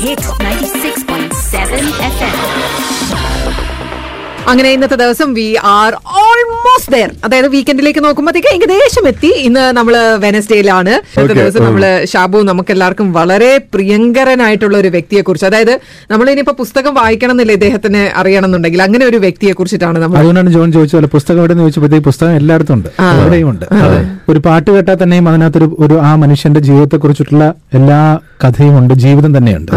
Hit 96.7 FM. അങ്ങനെ ഇന്നത്തെ ദിവസം വി ആർ ഓൾമോസ്റ്റ് ദയർ അതായത് വീക്കെൻഡിലേക്ക് നോക്കുമ്പോഴത്തേക്ക് ഏകദേശം എത്തി. ഇന്ന് നമ്മൾ വെനസ്ഡേയിലാണ് ഇന്നത്തെ ദിവസം നമ്മൾ നമ്മൾ ഷാബു നമുക്ക് എല്ലാവർക്കും വളരെ പ്രിയങ്കരനായിട്ടുള്ള ഒരു വ്യക്തിയെ കുറിച്ച് അതായത് നമ്മൾ ഇനിയിപ്പോ പുസ്തകം വായിക്കണം എന്നില്ല ഇദ്ദേഹത്തിന് അറിയണം എന്നുണ്ടെങ്കിൽ അങ്ങനെ ഒരു വ്യക്തിയെ കുറിച്ചിട്ടാണ് നമ്മൾ അതുകൊണ്ടാണ് ജോൺ ചോദിച്ചത് പുസ്തകം എവിടെ നിന്ന് ചോദിച്ചപ്പോഴത്തേക്ക് പുസ്തകം എല്ലായിടത്തും ഉണ്ട്. അവിടെയും ഉണ്ട്. ഒരു പാട്ട് കേട്ടാൽ തന്നെയും അതിനകത്തൊരു ഒരു ആ മനുഷ്യന്റെ ജീവിതത്തെ കുറിച്ചിട്ടുള്ള എല്ലാ കഥയും ഉണ്ട് ജീവിതം തന്നെയുണ്ട്.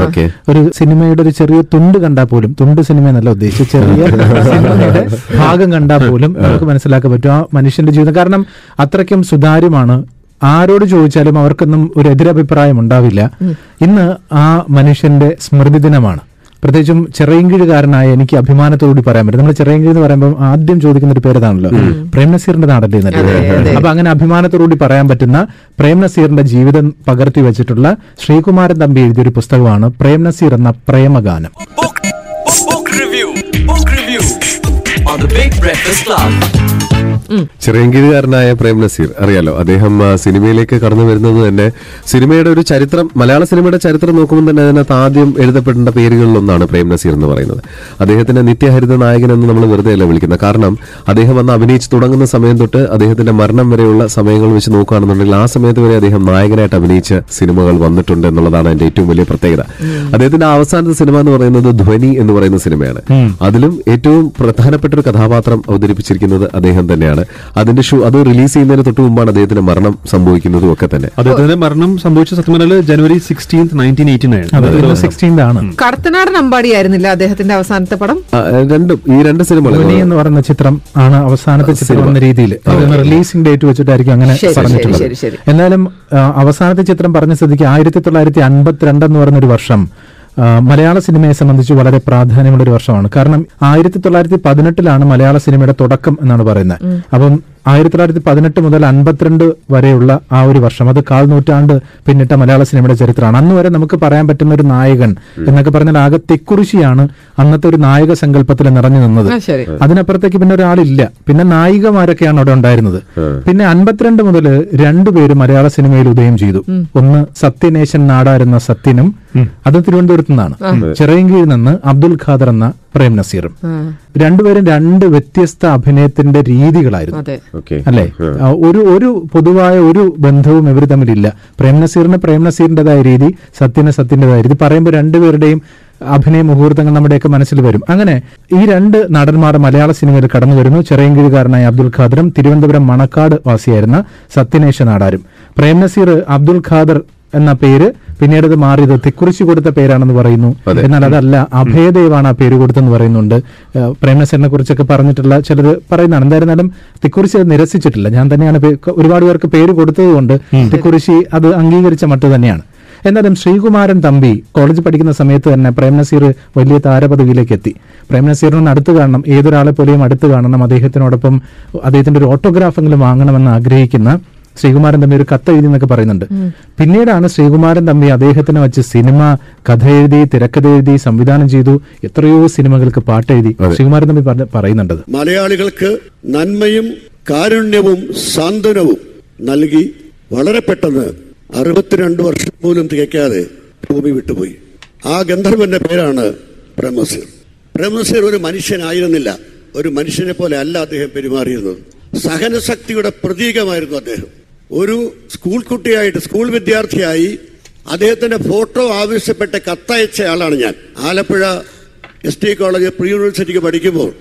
ഒരു സിനിമയുടെ ഒരു ചെറിയ തുണ്ട് കണ്ടാൽ പോലും തുണ്ട് സിനിമ എന്നല്ല ഉദ്ദേശിച്ച ചെറിയ സിനിമയുടെ ഭാഗം കണ്ടാൽ പോലും നമുക്ക് മനസ്സിലാക്കാൻ പറ്റും ആ മനുഷ്യന്റെ ജീവിതം. കാരണം അത്രയ്ക്കും സുതാര്യമാണ്. ആരോട് ചോദിച്ചാലും അവർക്കൊന്നും ഒരു എതിരഭിപ്രായം ഉണ്ടാവില്ല. ഇന്ന് ആ മനുഷ്യന്റെ സ്മൃതി ദിനമാണ്. പ്രത്യേകിച്ചും ചെറിയങ്കിഴുകാരനായ എനിക്ക് അഭിമാനത്തോടുകൂടി പറയാൻ പറ്റും. നമ്മൾ ചെറിയങ്കിഴ് എന്ന് പറയുമ്പോൾ ആദ്യം ചോദിക്കുന്ന ഒരു പേരതാണല്ലോ പ്രേംനസീറിന്റെ നാടല്ലേ എന്നല്ലേ അപ്പൊ അങ്ങനെ അഭിമാനത്തോടുകൂടി പറയാൻ പറ്റുന്ന പ്രേംനസീറിന്റെ ജീവിതം പകർത്തി വെച്ചിട്ടുള്ള ശ്രീകുമാരൻ തമ്പി എഴുതിയൊരു പുസ്തകമാണ് പ്രേംനസീർ എന്ന പ്രേമഗാനം. Book, book, book review, book review. On the Big Breakfast Club. ചിറയൻകീഴുകാരനായ Prem Naseer അറിയാലോ അദ്ദേഹം സിനിമയിലേക്ക് കടന്നു വരുന്നത് തന്നെ സിനിമയുടെ ഒരു ചരിത്രം മലയാള സിനിമയുടെ ചരിത്രം നോക്കുമ്പോൾ തന്നെ അതിനകത്ത് ആദ്യം എഴുതപ്പെടേണ്ട പേരുകളിലൊന്നാണ് പ്രേം നസീർ എന്ന് പറയുന്നത്. അദ്ദേഹത്തിന്റെ നിത്യഹരിത നായകൻ എന്ന് നമ്മൾ വെറുതെ അല്ല വിളിക്കുന്നത്. കാരണം അദ്ദേഹം അന്ന് അഭിനയിച്ച് തുടങ്ങുന്ന സമയം തൊട്ട് അദ്ദേഹത്തിന്റെ മരണം വരെയുള്ള സമയങ്ങൾ വെച്ച് നോക്കുകയാണെന്നുണ്ടെങ്കിൽ ആ സമയത്ത് വരെ അദ്ദേഹം നായകനായിട്ട് അഭിനയിച്ച സിനിമകൾ വന്നിട്ടുണ്ട് എന്നുള്ളതാണ് എന്റെ ഏറ്റവും വലിയ പ്രത്യേകത. അദ്ദേഹത്തിന്റെ അവസാനത്തെ സിനിമ എന്ന് പറയുന്നത് ധ്വനി എന്ന് പറയുന്ന സിനിമയാണ്. അതിലും ഏറ്റവും പ്രധാനപ്പെട്ട ഒരു കഥാപാത്രം അവതരിപ്പിച്ചിരിക്കുന്നത് അദ്ദേഹം തന്നെയാണ്. അതിന്റെ ഷൂ അത് റിലീസ് ചെയ്യുന്നതിന് തൊട്ട് മുമ്പാണ് അദ്ദേഹത്തിന്റെ മരണം സംഭവിക്കുന്നതും ഒക്കെ തന്നെ. അദ്ദേഹത്തിന്റെ മരണം സംഭവിച്ച സത്യം പറഞ്ഞാൽ ജനുവരി sixteenth nineteen eighty nine sixteenth ആണ്. കടത്തനാടൻ അമ്പാടിയായിരുന്നില്ല അദ്ദേഹത്തിന്റെ അവസാനത്തെ പടം? രണ്ടും ഈ രണ്ട് സിനിമകൾ എന്ന് പറയുന്ന ചിത്രം ആണ് അവസാനത്തെ ചിത്രം എന്ന രീതിയിൽ റിലീസിംഗ് ഡേറ്റ് വെച്ചിട്ടായിരിക്കും അങ്ങനെ പറഞ്ഞിട്ടുള്ളത്. എന്നാലും അവസാനത്തെ ചിത്രം പറഞ്ഞ സ്ഥിതിക്ക് ആയിരത്തി തൊള്ളായിരത്തി അൻപത്തിരണ്ട് എന്ന് പറയുന്ന ഒരു വർഷം. മലയാള സിനിമയെ സംബന്ധിച്ച് വളരെ പ്രാധാന്യമുള്ള ഒരു വർഷമാണ്. കാരണം ആയിരത്തി തൊള്ളായിരത്തി പതിനെട്ടിലാണ് മലയാള സിനിമയുടെ തുടക്കം എന്നാണ് പറയുന്നത്. അപ്പം ആയിരത്തി തൊള്ളായിരത്തി പതിനെട്ട് മുതൽ അൻപത്തിരണ്ട് വരെയുള്ള ആ ഒരു വർഷം. അത് കാൽ നൂറ്റാണ്ട് പിന്നിട്ട മലയാള സിനിമയുടെ ചരിത്രമാണ്. അന്ന് വരെ നമുക്ക് പറയാൻ പറ്റുന്ന ഒരു നായകൻ എന്നൊക്കെ പറഞ്ഞാൽ ആകെ തെക്കുറിശിയാണ് അന്നത്തെ ഒരു നായക സങ്കല്പത്തിൽ നിറഞ്ഞു നിന്നത്. അതിനപ്പുറത്തേക്ക് പിന്നെ ഒരാളില്ല. പിന്നെ നായികമാരൊക്കെയാണ് അവിടെ ഉണ്ടായിരുന്നത്. പിന്നെ അൻപത്തിരണ്ട് മുതൽ രണ്ടുപേര് മലയാള സിനിമയിൽ ഉദയം ചെയ്തു. ഒന്ന് സത്യനേശൻ നാടാരെന്ന സത്യനും അത് തിരുവനന്തപുരത്ത് നിന്നാണ് ചിറയൻകീഴിൽ നിന്ന് അബ്ദുൽ ഖാദർ എന്ന പ്രേം നസീറും. രണ്ടുപേരും രണ്ട് വ്യത്യസ്ത അഭിനയത്തിന്റെ രീതികളായിരുന്നു. അല്ലെ? അല്ലേ ഒരു ഒരു പൊതുവായ ഒരു ബന്ധവും ഇവർ തമ്മിലില്ല. പ്രേം നസീറിന് പ്രേം നസീറിന്റേതായ രീതി സത്യന് സത്യന്റേതായ രീതി. പറയുമ്പോൾ രണ്ടുപേരുടെയും അഭിനയ മുഹൂർത്തങ്ങൾ നമ്മുടെയൊക്കെ മനസ്സിൽ വരും. അങ്ങനെ ഈ രണ്ട് നടന്മാർ മലയാള സിനിമയിൽ കടന്നു വരുന്നു. ചെറിയൻകീഴുകാരനായ അബ്ദുൽ ഖാദറും തിരുവനന്തപുരം മണക്കാട് വാസിയായിരുന്ന സത്യനേശ നാടാരും പ്രേം നസീർ അബ്ദുൽ ഖാദർ എന്ന പേര് പിന്നീട് അത് മാറിയത് തിക്കുറിശി കൊടുത്ത പേരാണെന്ന് പറയുന്നു. എന്നാൽ അതല്ല അഭയദേവാണ് ആ പേര് കൊടുത്തെന്ന് പറയുന്നുണ്ട്. പ്രേമസേനെ കുറിച്ചൊക്കെ പറഞ്ഞിട്ടുള്ള ചിലത് പറയുന്നതാണ്. എന്തായിരുന്നാലും തിക്കുറിശി അത് നിരസിച്ചിട്ടില്ല. ഞാൻ തന്നെയാണ് ഒരുപാട് പേർക്ക് പേര് കൊടുത്തതുകൊണ്ട് തിക്കുറിശി അത് അംഗീകരിച്ച മട്ട് തന്നെയാണ്. എന്നാലും ശ്രീകുമാരൻ തമ്പി കോളേജ് പഠിക്കുന്ന സമയത്ത് തന്നെ പ്രേംനസീർ വലിയ താരപദവിയിലേക്ക് എത്തി പ്രേംനസീറിനൊന്ന് അടുത്ത് കാണണം. ഏതൊരാളെ പോലെയും അടുത്ത് കാണണം. അദ്ദേഹത്തിനോടൊപ്പം അദ്ദേഹത്തിന്റെ ഒരു ഓട്ടോഗ്രാഫെങ്കിലും വാങ്ങണമെന്ന് ആഗ്രഹിക്കുന്ന ശ്രീകുമാരൻ തമ്പി ഒരു കത്ത് എഴുതി എന്നൊക്കെ പറയുന്നുണ്ട്. പിന്നീടാണ് ശ്രീകുമാരൻ തമ്പി അദ്ദേഹത്തിനെ വെച്ച് സിനിമ കഥ എഴുതി തിരക്കഥ എഴുതി സംവിധാനം ചെയ്തു എത്രയോ സിനിമകൾക്ക് പാട്ട് എഴുതി ശ്രീകുമാരൻ തമ്പി പറയുന്നുണ്ട് പറയുന്നുണ്ടത് മലയാളികൾക്ക് നന്മയും കാരുണ്യവും സാന്ത്വനവും നൽകി വളരെ പെട്ടെന്ന് അറുപത്തിരണ്ട് വർഷം പോലും തികയ്ക്കാതെ ഭൂമി വിട്ടുപോയി. ആ ഗന്ധർവന്റെ പേരാണ് പ്രേമസീർ പ്രേമസീർ ഒരു മനുഷ്യനായിരുന്നില്ല. ഒരു മനുഷ്യനെ പോലെ അല്ല അദ്ദേഹം പെരുമാറിയിരുന്നത്. സഹനശക്തിയുടെ പ്രതീകമായിരുന്നു അദ്ദേഹം. ഒരു സ്കൂൾ കുട്ടിയായിട്ട് സ്കൂൾ വിദ്യാർത്ഥിയായി അദ്ദേഹത്തിന്റെ ഫോട്ടോ ആവശ്യപ്പെട്ട് കത്തയച്ച ആളാണ് ഞാൻ. Alappuzha S T college pre യൂണിവേഴ്സിറ്റിക്ക് പഠിക്കുമ്പോൾ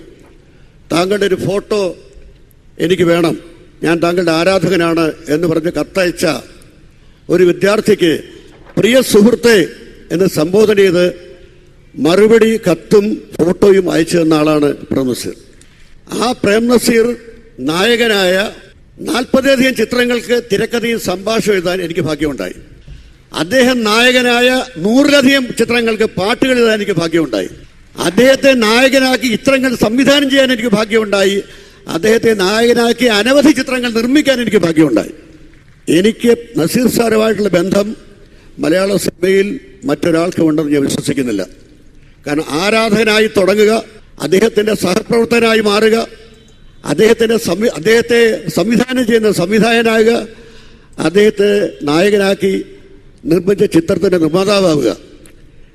താങ്കളുടെ ഒരു ഫോട്ടോ എനിക്ക് വേണം. ഞാൻ താങ്കളുടെ ആരാധകനാണ് എന്ന് പറഞ്ഞ് കത്തയച്ച ഒരു വിദ്യാർത്ഥിക്ക് പ്രിയ സുഹൃത്തെ എന്ന് സംബോധന ചെയ്ത് മറുപടി കത്തും ഫോട്ടോയും അയച്ചു തന്ന ആളാണ് പ്രേംനസീർ. ആ പ്രേംനസീർ നായകനായ നാൽപ്പതിലധികം ചിത്രങ്ങൾക്ക് തിരക്കഥയും സംഭാഷണം എഴുതാൻ എനിക്ക് ഭാഗ്യമുണ്ടായി. അദ്ദേഹം നായകനായ നൂറിലധികം ചിത്രങ്ങൾക്ക് പാട്ടുകൾ എഴുതാൻ എനിക്ക് ഭാഗ്യമുണ്ടായി. അദ്ദേഹത്തെ നായകനാക്കി ചിത്രങ്ങൾ സംവിധാനം ചെയ്യാൻ എനിക്ക് ഭാഗ്യമുണ്ടായി. അദ്ദേഹത്തെ നായകനാക്കി അനവധി ചിത്രങ്ങൾ നിർമ്മിക്കാൻ എനിക്ക് ഭാഗ്യമുണ്ടായി. എനിക്ക് നസീർ സാറുമായിട്ടുള്ള ബന്ധം മലയാള സിനിമയിൽ മറ്റൊരാൾക്ക് ഉണ്ടെന്ന് ഞാൻ വിശ്വസിക്കുന്നില്ല. കാരണം ആരാധകനായി തുടങ്ങുക അദ്ദേഹത്തിന്റെ സഹപ്രവർത്തകനായി മാറുക അദ്ദേഹത്തിന്റെ സംവി- അദ്ദേഹത്തെ സംവിധാനം ചെയ്യുന്ന സംവിധായകനാകുക അദ്ദേഹത്തെ നായകനാക്കി നിർമ്മിച്ച ചിത്രത്തിന്റെ നിർമ്മാതാവുക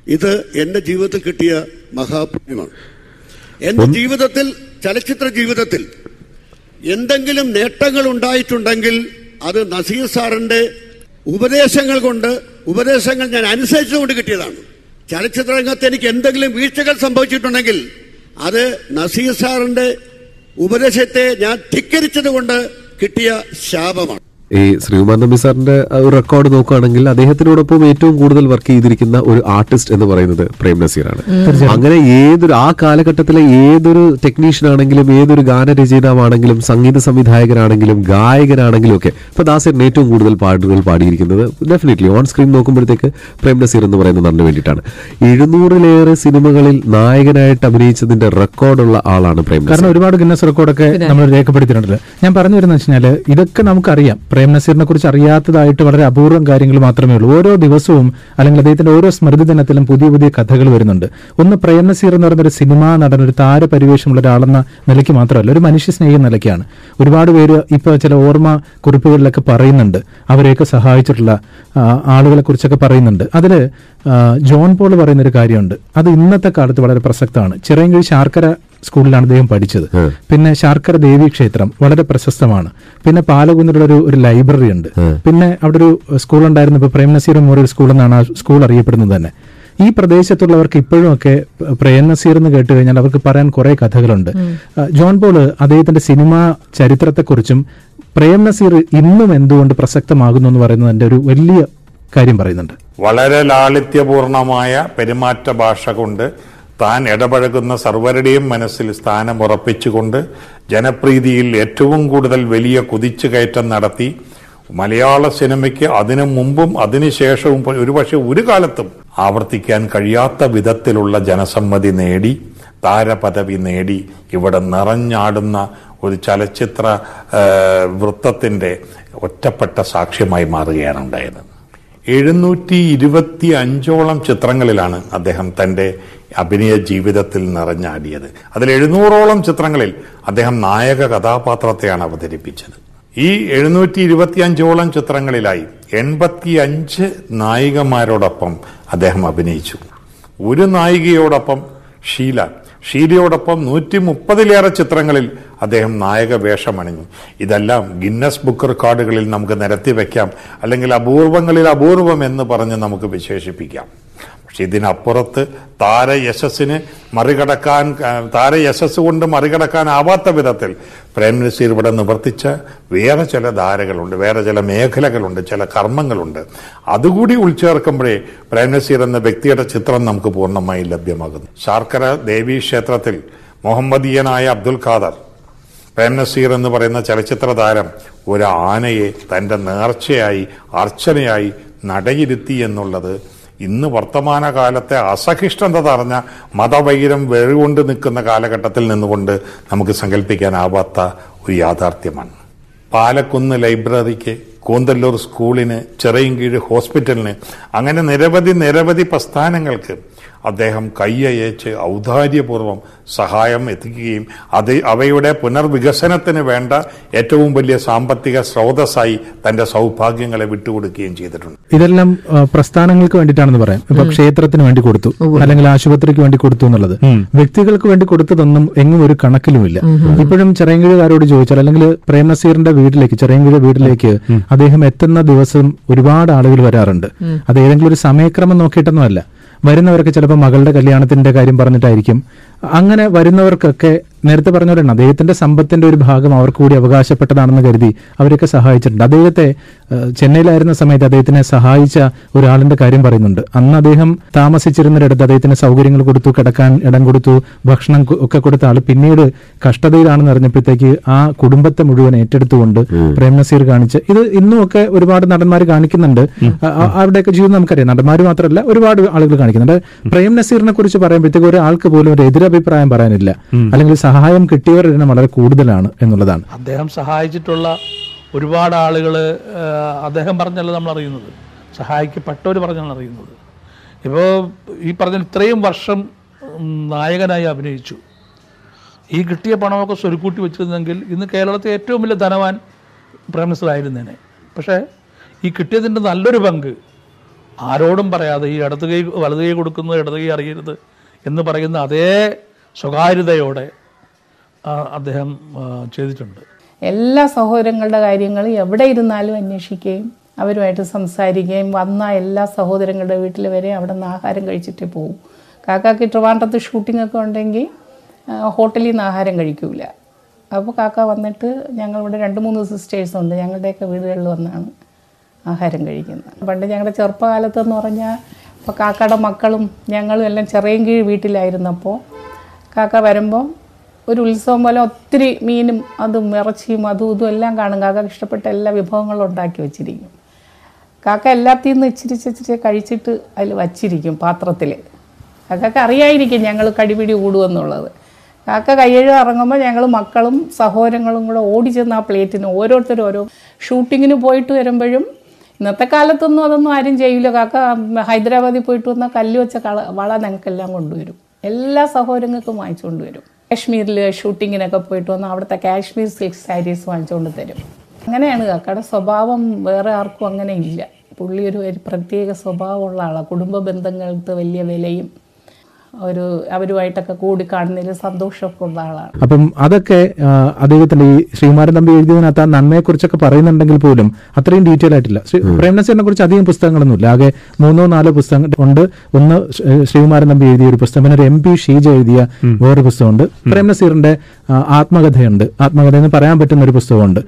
ഇത് എന്റെ ജീവിതത്തിൽ കിട്ടിയ മഹാപുണ്യമാണ്. എന്റെ ജീവിതത്തിൽ ചലച്ചിത്ര ജീവിതത്തിൽ എന്തെങ്കിലും നേട്ടങ്ങൾ ഉണ്ടായിട്ടുണ്ടെങ്കിൽ അത് നസീർ സാറിന്റെ ഉപദേശങ്ങൾ കൊണ്ട് ഉപദേശങ്ങൾ ഞാൻ അനുസരിച്ചുകൊണ്ട് കിട്ടിയതാണ്. ചലച്ചിത്ര രംഗത്ത് എനിക്ക് എന്തെങ്കിലും വീഴ്ചകൾ സംഭവിച്ചിട്ടുണ്ടെങ്കിൽ അത് നസീർ സാറിന്റെ ഉപദേശത്തെ ഞാൻ ധിക്കരിച്ചത് കൊണ്ട് കിട്ടിയ ശാപമാണ്. ഈ ശ്രീകുമാർ നമ്പി സാറിന്റെ ഒരു റെക്കോർഡ് നോക്കുകയാണെങ്കിൽ അദ്ദേഹത്തിനോടൊപ്പം ഏറ്റവും കൂടുതൽ വർക്ക് ചെയ്തിരിക്കുന്ന ഒരു ആർട്ടിസ്റ്റ് എന്ന് പറയുന്നത് പ്രേം നസീറാണ് അങ്ങനെ ഏതൊരു ആ കാലഘട്ടത്തിലെ ഏതൊരു ടെക്നീഷ്യൻ ആണെങ്കിലും ഏതൊരു ഗാനരചയിതാവാണെങ്കിലും സംഗീത സംവിധായകനാണെങ്കിലും ഗായകനാണെങ്കിലും ഒക്കെ ഇപ്പൊ ദാസേറിന് ഏറ്റവും കൂടുതൽ പാട്ടുകൾ പാടിയിരിക്കുന്നത് ഡെഫിനറ്റ്ലി ഓൺ സ്ക്രീൻ നോക്കുമ്പോഴത്തേക്ക് പ്രേം നസീർ എന്ന് പറയുന്ന നടന് വേണ്ടിയിട്ടാണ്. എഴുന്നൂറിലേറെ സിനിമകളിൽ നായകനായിട്ട് അഭിനയിച്ചതിന്റെ റെക്കോർഡുള്ള ആളാണ് പ്രേം നസീർ. കാരണം ഒരുപാട് ഗിന്നസ് റെക്കോർഡൊക്കെ നമ്മൾ രേഖപ്പെടുത്തിയിട്ടുണ്ട്. ഞാൻ പറഞ്ഞു വരുന്നത് വെച്ചാൽ ഇതൊക്കെ നമുക്കറിയാം. പ്രേം നസീറിനെ കുറിച്ച് അറിയാത്തതായിട്ട് വളരെ അപൂർവം കാര്യങ്ങൾ മാത്രമേ ഉള്ളൂ. ഓരോ ദിവസവും അല്ലെങ്കിൽ അദ്ദേഹത്തിന്റെ ഓരോ സ്മൃതി ദിനത്തിലും പുതിയ പുതിയ കഥകൾ വരുന്നുണ്ട്. ഒന്ന് പ്രേം നസീർ എന്ന് പറയുന്ന ഒരു സിനിമാ നടൻ ഒരു താരപരിവേഷമുള്ള ഒരാളെന്ന നിലയ്ക്ക് മാത്രമല്ല ഒരു മനുഷ്യ സ്നേഹി നിലയ്ക്കാണ്. ഒരുപാട് പേര് ഇപ്പൊ ചില ഓർമ്മ കുറിപ്പുകളിലൊക്കെ പറയുന്നുണ്ട്. അവരെയൊക്കെ സഹായിച്ചിട്ടുള്ള ആളുകളെ കുറിച്ചൊക്കെ പറയുന്നുണ്ട്. അതിൽ ജോൺ പോൾ പറയുന്ന ഒരു കാര്യമുണ്ട്. അത് ഇന്നത്തെ കാലത്ത് വളരെ പ്രസക്തമാണ്. ചിറയൻകീഴ് ശാർക്കര സ്കൂളിലാണ് അദ്ദേഹം പഠിച്ചത്. പിന്നെ ശാർക്കര ദേവി ക്ഷേത്രം വളരെ പ്രശസ്തമാണ്. പിന്നെ പാലകുന്നിലുള്ള ഒരു ഒരു ലൈബ്രറി ഉണ്ട്. പിന്നെ അവിടെ ഒരു സ്കൂൾ ഉണ്ടായിരുന്നു. ഇപ്പൊ പ്രേം നസീർ മെമ്മോറിയൽ സ്കൂൾ എന്നാണ് ആ സ്കൂൾ അറിയപ്പെടുന്നത് തന്നെ. ഈ പ്രദേശത്തുള്ളവർക്ക് ഇപ്പോഴുമൊക്കെ പ്രേം നസീർ എന്ന് കേട്ട് കഴിഞ്ഞാൽ അവർക്ക് പറയാൻ കുറെ കഥകളുണ്ട്. ജോൺ പോൾ അദ്ദേഹത്തിന്റെ സിനിമാ ചരിത്രത്തെക്കുറിച്ചും പ്രേം നസീർ ഇന്നും എന്തുകൊണ്ട് പ്രസക്തമാകുന്നു എന്ന് പറയുന്നത് എന്റെ ഒരു വലിയ കാര്യം പറയുന്നുണ്ട്. വളരെ ലാളിത്യപൂർണമായ പെരുമാറ്റ ഭാഷ കൊണ്ട് താൻ ഇടപഴകുന്ന സർവരുടെയും മനസ്സിൽ സ്ഥാനം ഉറപ്പിച്ചുകൊണ്ട് ജനപ്രീതിയിൽ ഏറ്റവും കൂടുതൽ വലിയ കുതിച്ചു കയറ്റം നടത്തി മലയാള സിനിമയ്ക്ക് അതിനു മുമ്പും അതിനുശേഷവും ഒരുപക്ഷെ ഒരു കാലത്തും ആവർത്തിക്കാൻ കഴിയാത്ത വിധത്തിലുള്ള ജനസമ്മതി നേടി താരപദവി നേടി ഇവിടെ നിറഞ്ഞാടുന്ന ഒരു ചലച്ചിത്ര വൃത്തത്തിന്റെ ഒറ്റപ്പെട്ട സാക്ഷ്യമായി മാറുകയാണ് ഉണ്ടായത് എഴുന്നൂറ്റി ഇരുപത്തി അഞ്ചോളം ചിത്രങ്ങളിലാണ് അദ്ദേഹം തന്റെ അഭിനയ ജീവിതത്തിൽ നിറഞ്ഞാടിയത്. അതിൽ എഴുന്നൂറോളം ചിത്രങ്ങളിൽ അദ്ദേഹം നായക കഥാപാത്രത്തെയാണ് അവതരിപ്പിച്ചത്. ഈ എഴുന്നൂറ്റി ഇരുപത്തി അഞ്ചോളം ചിത്രങ്ങളിലായി എൺപത്തി അഞ്ച് നായികമാരോടൊപ്പം അദ്ദേഹം അഭിനയിച്ചു. ഒരു നായികയോടൊപ്പം ഷീല ഷീലയോടൊപ്പം നൂറ്റി മുപ്പതിലേറെ ചിത്രങ്ങളിൽ അദ്ദേഹം നായക വേഷമണിഞ്ഞു. ഇതെല്ലാം ഗിന്നസ് ബുക്ക് റെക്കോർഡുകളിൽ നമുക്ക് നിരത്തി വയ്ക്കാം അല്ലെങ്കിൽ അപൂർവങ്ങളിൽ അപൂർവം എന്ന് പറഞ്ഞ് നമുക്ക് വിശേഷിപ്പിക്കാം. പക്ഷെ ഇതിനപ്പുറത്ത് താര യശസ്സിന് മറികടക്കാൻ താര യശസ് കൊണ്ട് മറികടക്കാനാവാത്ത വിധത്തിൽ പ്രേം മിനിസ്റ്റർ ഇവിടെ നിവർത്തിച്ച വേറെ ചില ധാരകളുണ്ട് വേറെ ചില മേഖലകളുണ്ട് ചില കർമ്മങ്ങളുണ്ട്. അതുകൂടി ഉൾച്ചേർക്കുമ്പോഴേ പ്രേം നസീർ എന്ന വ്യക്തിയുടെ ചിത്രം നമുക്ക് പൂർണമായി ലഭ്യമാകുന്നു. ശാർക്കര ദേവി ക്ഷേത്രത്തിൽ മുഹമ്മദീയനായ അബ്ദുൽ ഖാദർ പ്രേം നസീർ എന്ന് പറയുന്ന ചലച്ചിത്ര താരം ഒരു ആനയെ തന്റെ നേർച്ചയായി അർച്ചനയായി നടയിരുത്തി എന്നുള്ളത് ഇന്ന് വർത്തമാനകാലത്തെ അസഹിഷ്ണുത തറഞ്ഞ മതവൈരം വെഴുകൊണ്ട് നിൽക്കുന്ന കാലഘട്ടത്തിൽ നിന്നുകൊണ്ട് നമുക്ക് സങ്കല്പിക്കാനാവാത്ത ഒരു യാഥാർത്ഥ്യമാണ്. പാലക്കുന്ന് ലൈബ്രറിക്ക് കൂന്തല്ലൂർ സ്കൂളിന് ചിറയിൻകീഴ് ഹോസ്പിറ്റലിന് അങ്ങനെ നിരവധി നിരവധി പ്രസ്ഥാനങ്ങൾക്ക് അദ്ദേഹം കൈയയച്ച് ഔദാര്യപൂർവം സഹായം എത്തിക്കുകയും അത് അവയുടെ പുനർവികസനത്തിന് വേണ്ട ഏറ്റവും വലിയ സാമ്പത്തിക സ്രോതസ്സായി തന്റെ സൗഭാഗ്യങ്ങളെ വിട്ടുകൊടുക്കുകയും ചെയ്തിട്ടുണ്ട്. ഇതെല്ലാം പ്രസ്ഥാനങ്ങൾക്ക് വേണ്ടിയിട്ടാണെന്ന് പറയാം. ഇപ്പൊ ക്ഷേത്രത്തിന് വേണ്ടി കൊടുത്തു അല്ലെങ്കിൽ ആശുപത്രിക്ക് വേണ്ടി കൊടുത്തു എന്നുള്ളത്. വ്യക്തികൾക്ക് വേണ്ടി കൊടുത്തതൊന്നും എങ്ങും ഒരു കണക്കിലുമില്ല. ഇപ്പോഴും ചെറിയങ്കിഴുകാരോട് ചോദിച്ചാൽ അല്ലെങ്കിൽ പ്രേംനസീറിന്റെ വീട്ടിലേക്ക് ചെറിയങ്കിഴ വീട്ടിലേക്ക് അദ്ദേഹം എത്തുന്ന ദിവസം ഒരുപാട് ആളുകൾ വരാറുണ്ട്. അത് ഏതെങ്കിലും ഒരു സമയക്രമം നോക്കിയിട്ടൊന്നുമല്ല. വരുന്നവരൊക്കെ ചിലപ്പോൾ മകളുടെ കല്യാണത്തിന്റെ കാര്യം പറഞ്ഞിട്ടായിരിക്കും. അങ്ങനെ വരുന്നവർക്കൊക്കെ നേരത്തെ പറഞ്ഞ പോലെ അദ്ദേഹത്തിന്റെ സമ്പത്തിന്റെ ഒരു ഭാഗം അവർക്ക് കൂടി അവകാശപ്പെട്ടതാണെന്ന് കരുതി അവരൊക്കെ സഹായിച്ചിട്ടുണ്ട്. അദ്ദേഹത്തെ ചെന്നൈയിലായിരുന്ന സമയത്ത് അദ്ദേഹത്തിനെ സഹായിച്ച ഒരാളിന്റെ കാര്യം പറയുന്നുണ്ട്. അന്ന് അദ്ദേഹം താമസിച്ചിരുന്നിടത്ത് അദ്ദേഹത്തിന് സൗകര്യങ്ങൾ കൊടുത്തു കിടക്കാൻ ഇടം കൊടുത്തു ഭക്ഷണം ഒക്കെ കൊടുത്ത ആൾ പിന്നീട് കഷ്ടതയിലാണെന്ന് അറിഞ്ഞപ്പോഴത്തേക്ക് ആ കുടുംബത്തെ മുഴുവൻ ഏറ്റെടുത്തുകൊണ്ട് പ്രേംനസീർ കാണിച്ച് ഇത് ഇന്നും ഒക്കെ ഒരുപാട് നടന്മാർ കാണിക്കുന്നുണ്ട്. അവിടെയൊക്കെ അവരുടെയൊക്കെ ജീവിതം നമുക്കറിയാം. നടന്മാർ മാത്രമല്ല ഒരുപാട് ആളുകൾ കാണിക്കുന്നുണ്ട്. പ്രേം നസീറിനെ കുറിച്ച് പറയുമ്പോഴത്തേക്ക് ഒരാൾക്ക് പോലും ഒരു എതിരഭിപ്രായം പറയാനില്ല. അല്ലെങ്കിൽ സഹായം കിട്ടിയവരുടെ എണ്ണം വളരെ കൂടുതലാണ് എന്നുള്ളതാണ്. അദ്ദേഹം സഹായിച്ചിട്ടുള്ള ഒരുപാട് ആളുകൾ അദ്ദേഹം പറഞ്ഞല്ല നമ്മൾ അറിയുന്നത് സഹായിക്കപ്പെട്ടവർ പറഞ്ഞാണ് അറിയുന്നത്. ഇപ്പോൾ ഈ പറഞ്ഞ ഇത്രയും വർഷം നായകനായി അഭിനയിച്ചു. ഈ കിട്ടിയ പണമൊക്കെ സ്വരുക്കൂട്ടി വെച്ചിരുന്നെങ്കിൽ ഇന്ന് കേരളത്തിലെ ഏറ്റവും വലിയ ധനവാൻ പ്രൈം പക്ഷേ ഈ കിട്ടിയതിന്റെ നല്ലൊരു പങ്ക് ആരോടും പറയാതെ ഈ ഇടത് കൈ വലത് കൈ കൊടുക്കുന്നത് ഇടത് കൈ അറിയരുത് എന്ന് പറയുന്ന അതേ സ്വകാര്യതയോടെ അദ്ദേഹം ചെയ്തിട്ടുണ്ട്. എല്ലാ സഹോദരങ്ങളുടെ കാര്യങ്ങൾ എവിടെ ഇരുന്നാലും അന്വേഷിക്കുകയും അവരുമായിട്ട് സംസാരിക്കുകയും വന്ന എല്ലാ സഹോദരങ്ങളുടെ വീട്ടിൽ വരെ അവിടെ നിന്ന് ആഹാരം കഴിച്ചിട്ടേ പോകും കാക്കാക്ക് ട്രിവാൻഡ്രത്ത് ഷൂട്ടിംഗ് ഒക്കെ ഉണ്ടെങ്കിൽ ഹോട്ടലിൽ നിന്ന് ആഹാരം കഴിക്കൂല. അപ്പോൾ കാക്ക വന്നിട്ട് ഞങ്ങളിവിടെ രണ്ട് മൂന്ന് സിസ്റ്റേഴ്സ് ഉണ്ട്. ഞങ്ങളുടെയൊക്കെ വീടുകളിൽ വന്നാണ് ആഹാരം കഴിക്കുന്നത്. പണ്ട് ഞങ്ങളുടെ ചെറുപ്പകാലത്തെന്ന് പറഞ്ഞാൽ ഇപ്പോൾ കാക്കയുടെ മക്കളും ഞങ്ങളും എല്ലാം ചെറിയ കീഴ് വീട്ടിലായിരുന്നപ്പോൾ കാക്ക വരുമ്പോൾ ഒരു ഉത്സവം പോലെ ഒത്തിരി മീനും അതും ഇറച്ചിയും അതും ഇതും എല്ലാം കാണും. കാക്ക ഇഷ്ടപ്പെട്ട എല്ലാ വിഭവങ്ങളും ഉണ്ടാക്കി വെച്ചിരിക്കും. കാക്ക എല്ലാത്തിൽ നിന്ന് ഇച്ചിരി ഇച്ചിരി കഴിച്ചിട്ട് അതിൽ വച്ചിരിക്കും പാത്രത്തിൽ കാക്കക്ക് അറിയായിരിക്കും ഞങ്ങൾ കടിപിടി കൂടുമെന്നുള്ളത് കാക്ക കയ്യഴുക ഇറങ്ങുമ്പോൾ ഞങ്ങൾ മക്കളും സഹോദരങ്ങളും കൂടെ ഓടി ചെന്ന് ആ പ്ലേറ്റിന് ഓരോരുത്തരും ഓരോ ഷൂട്ടിങ്ങിന് പോയിട്ട് വരുമ്പോഴും ഇന്നത്തെ കാലത്തൊന്നും അതൊന്നും ആരും ചെയ്യില്ല കാക്ക ഹൈദരാബാദിൽ പോയിട്ട് വന്ന കല്ല് വെച്ച കള വള ഞങ്ങൾക്കെല്ലാം കൊണ്ടുവരും. എല്ലാ സഹോദരങ്ങൾക്കും വാങ്ങിച്ചു കൊണ്ടുവരും കാശ്മീരിൽ ഷൂട്ടിങ്ങിനൊക്കെ പോയിട്ട് വന്നാൽ അവിടുത്തെ കാശ്മീർ സിൽക്ക് സാരീസ് വാങ്ങിച്ചുകൊണ്ട് തരും. അങ്ങനെയാണ് കാക്കയുടെ സ്വഭാവം. വേറെ ആർക്കും അങ്ങനെ ഇല്ല. പുള്ളി ഒരു പ്രത്യേക സ്വഭാവമുള്ള ആളാണ് കുടുംബ ബന്ധങ്ങൾക്ക് വലിയ വിലയും ഒരു അവരുമായിട്ടൊക്കെ കൂടി കാണുന്നതിൽ സന്തോഷമൊക്കെ ഉള്ള ആളാണ്. അപ്പം അതൊക്കെ അദ്ദേഹത്തിന്റെ ഈ ശ്രീമാരൻ തമ്പി എഴുതിയതിനകത്ത് ആ നന്മയെ കുറിച്ചൊക്കെ പറയുന്നുണ്ടെങ്കിൽ പോലും അത്രയും ഡീറ്റെയിൽ ആയിട്ടില്ല. പ്രേംനസീറിനെ കുറിച്ച് അധികം പുസ്തകങ്ങളൊന്നുമില്ല. ആകെ മൂന്നോ നാലോ പുസ്തകങ്ങൾ ഉണ്ട്. ഒന്ന് ശ്രീമാരൻ ശ്രീകുമാരൻ തമ്പി എഴുതിയ ഒരു പുസ്തകം പിന്നെ ഒരു എം പി ഷീജ എഴുതിയ വേറൊരു പുസ്തകമുണ്ട്. പ്രേംനസീറിന്റെ ആത്മകഥയുണ്ട്. ആത്മകഥ എന്ന് പറയാൻ പറ്റുന്ന ഒരു പുസ്തകമുണ്ട്.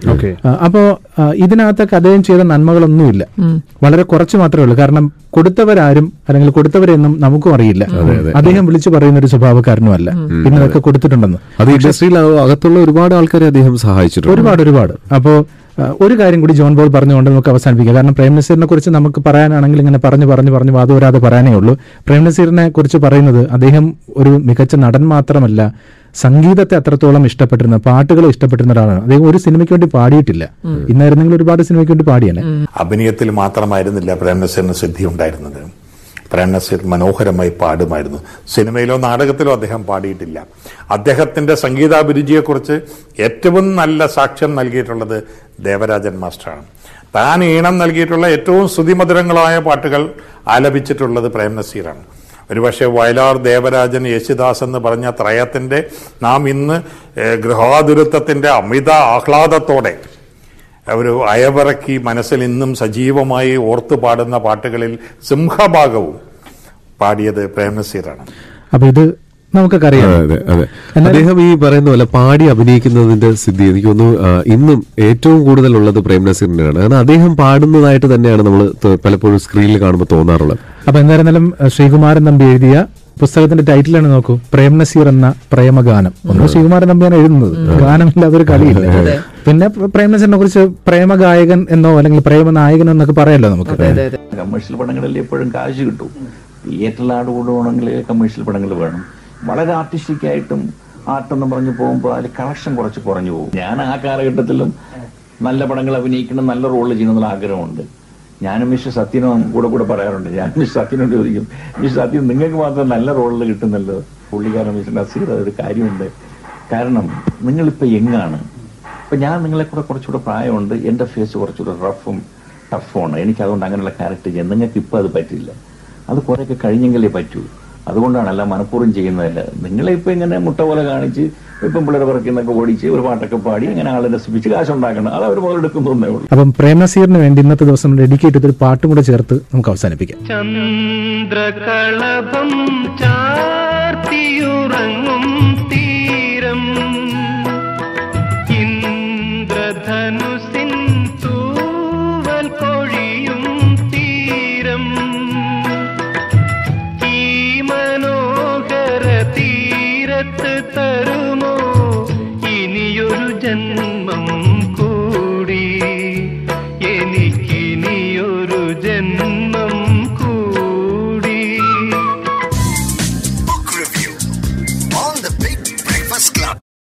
അപ്പോ ഇതിനകത്ത് കഥയും ചെയ്ത നന്മകളൊന്നുമില്ല. വളരെ കുറച്ച് മാത്രമേ ഉള്ളൂ. കാരണം കൊടുത്തവരാരും അല്ലെങ്കിൽ കൊടുത്തവരെയൊന്നും നമുക്കും അറിയില്ല. അദ്ദേഹം വിളിച്ചു പറയുന്ന ഒരു സ്വഭാവക്കാരനുമല്ല. ഇന്നതൊക്കെ കൊടുത്തിട്ടുണ്ടെന്ന്. അത് ഇൻഡസ്ട്രിയിൽ അകത്തുള്ള ഒരുപാട് ആൾക്കാരെ അദ്ദേഹം സഹായിച്ചിട്ടുണ്ട്. ഒരുപാട് ഒരുപാട്. അപ്പോ ആ, ഒരു കാര്യം കൂടി ജോൺ ബോൾ പറഞ്ഞുകൊണ്ട് നമുക്ക് അവസാനിപ്പിക്കാം. കാരണം പ്രേം നസീറിനെ കുറിച്ച് നമുക്ക് പറയാനാണെങ്കിൽ ഇങ്ങനെ പറഞ്ഞു പറഞ്ഞു പറഞ്ഞു വാദവരാതെ പറയാനേ ഉള്ളൂ. പ്രേം നസീറിനെ കുറിച്ച് പറയുന്നത് അദ്ദേഹം ഒരു മികച്ച നടൻ മാത്രമല്ല സംഗീതത്തെ അത്രത്തോളം ഇഷ്ടപ്പെട്ടിരുന്ന പാട്ടുകൾ ഇഷ്ടപ്പെട്ടിരുന്ന ഒരാളാണ്. അദ്ദേഹം ഒരു സിനിമയ്ക്ക് വേണ്ടി പാടിയിട്ടില്ല. ഇന്നായിരുന്നെങ്കിൽ ഒരുപാട് സിനിമയ്ക്ക് വേണ്ടി പാടിയാണ് അഭിനയത്തിൽ മാത്രമായിരുന്നില്ല പ്രേം നസീറിന് സിദ്ധി ഉണ്ടായിരുന്നത് പ്രേം നസീർ മനോഹരമായി പാടുമായിരുന്നു. സിനിമയിലോ നാടകത്തിലോ അദ്ദേഹം പാടിയിട്ടില്ല. അദ്ദേഹത്തിന്റെ സംഗീതാഭിരുചിയെക്കുറിച്ച് ഏറ്റവും നല്ല സാക്ഷ്യം നൽകിയിട്ടുള്ളത് ദേവരാജൻ മാസ്റ്ററാണ്. താൻ ഈണം നൽകിയിട്ടുള്ള ഏറ്റവും സ്തുതിമധുരങ്ങളായ പാട്ടുകൾ ആലപിച്ചിട്ടുള്ളത് പ്രേംനസീറാണ് ഒരുപക്ഷെ വയലാർ ദേവരാജൻ യേശുദാസ് എന്ന് പറഞ്ഞ ത്രയത്തിന്റെ നാം ഇന്ന് ഗൃഹാതുരത്വത്തിന്റെ അമിത ആഹ്ലാദത്തോടെ ഒരു അയവിറക്കി മനസ്സിൽ ഇന്നും സജീവമായി ഓർത്തു പാടുന്ന പാട്ടുകളിൽ സിംഹഭാഗവും പാടിയത് പ്രേംനസീറാണ് അപ്പൊ ഇത് നമുക്കൊക്കെ അറിയാം അതെ അതെ. അദ്ദേഹം ഈ പറയുന്ന പോലെ പാടി അഭിനയിക്കുന്നതിന്റെ സ്ഥിതി എനിക്ക് തോന്നുന്നു ഇന്നും ഏറ്റവും കൂടുതൽ ഉള്ളത് പ്രേം നസീറിന്റെയാണ്. കാരണം അദ്ദേഹം പാടുന്നതായിട്ട് തന്നെയാണ് നമ്മൾ പലപ്പോഴും സ്ക്രീനിൽ കാണുമ്പോൾ തോന്നാറുള്ളത്. അപ്പൊ എന്തായിരുന്നാലും ശ്രീകുമാരൻ തമ്പി എഴുതിയ പുസ്തകത്തിന്റെ ടൈറ്റിലാണ് നോക്കൂ പ്രേം നസീർ എന്ന പ്രേമഗാനം. ഒന്ന് ശ്രീകുമാരൻ തമ്പിയാണ് എഴുതുന്നത്. ഗാനമില്ലാതെ ഒരു കളിയില്ല. പിന്നെ പ്രേം നസീറിനെ കുറിച്ച് പ്രേമഗായകൻ എന്നോ അല്ലെങ്കിൽ പ്രേമനായകൻ എന്നൊക്കെ പറയാലോ നമുക്ക്. കമേഴ്ഷ്യൽ പടങ്ങളിൽ എപ്പോഴും കാശ് കിട്ടും. തിയേറ്ററിലാട് കൂടുവാണെങ്കിൽ കമേഴ്ഷ്യൽ പടങ്ങൾ വേണം. വളരെ ആർട്ടിസ്റ്റിക് ആയിട്ടും ആർട്ടെന്ന് പറഞ്ഞു പോകുമ്പോൾ അതിൽ കളക്ഷൻ കുറച്ച് കുറഞ്ഞു പോകും. ഞാൻ ആ കാലഘട്ടത്തിലും നല്ല പടങ്ങൾ അഭിനയിക്കണം നല്ല റോൾ ചെയ്യണമെന്നുള്ള ആഗ്രഹമുണ്ട്. ഞാനും മിസ്റ്റർ സത്യനും കൂടെ കൂടെ പറയാറുണ്ട്. ഞാൻ മിസ്റ്റർ സത്യനോട് ചോദിക്കും മിസ്റ്റർ സത്യൻ നിങ്ങൾക്ക് മാത്രം നല്ല റോളിൽ കിട്ടുന്നല്ലോ? പുള്ളിക്കാരൻ മിസ്റ്റർ നസീർ അതൊരു കാര്യമുണ്ട്. കാരണം നിങ്ങളിപ്പോൾ എങ്ങാണ് ഇപ്പൊ ഞാൻ നിങ്ങളെ കൂടെ കുറച്ചുകൂടെ പ്രായമുണ്ട്. എന്റെ ഫേസ് കുറച്ചുകൂടെ റഫും ടഫുമാണ് എനിക്ക് അതുകൊണ്ട് അങ്ങനെയുള്ള ക്യാരക്ടർ ചെയ്യാൻ നിങ്ങൾക്ക് ഇപ്പം അത് പറ്റില്ല. അത് കുറേയൊക്കെ കഴിഞ്ഞെങ്കിലേ പറ്റൂ. അതുകൊണ്ടാണ് എല്ലാം മനഃപൂർവം ചെയ്യുന്നതല്ല. നിങ്ങളെ ഇപ്പൊ ഇങ്ങനെ മുട്ട പോലെ കാണിച്ച് ഇപ്പം പിള്ളേർ പറക്കുന്നൊക്കെ ഓടിച്ച് ഒരു പാട്ടൊക്കെ പാടി ഇങ്ങനെ ആളെ രസിപ്പിച്ച് കാശുണ്ടാക്കണം. അത് അവർ മുതലെടുക്കുന്നേ ഉള്ളൂ. അപ്പം പ്രേമസീറിന് വേണ്ടി ഇന്നത്തെ ദിവസം ഡെഡിക്കേറ്റ് ചെയ്തൊരു പാട്ടും കൂടെ ചേർത്ത് നമുക്ക് അവസാനിപ്പിക്കാം. ചന്ദ്രകളഭം ചാർത്തിയുറങ്ങും തീരം. ഇന്ദ്രധനുസിൻ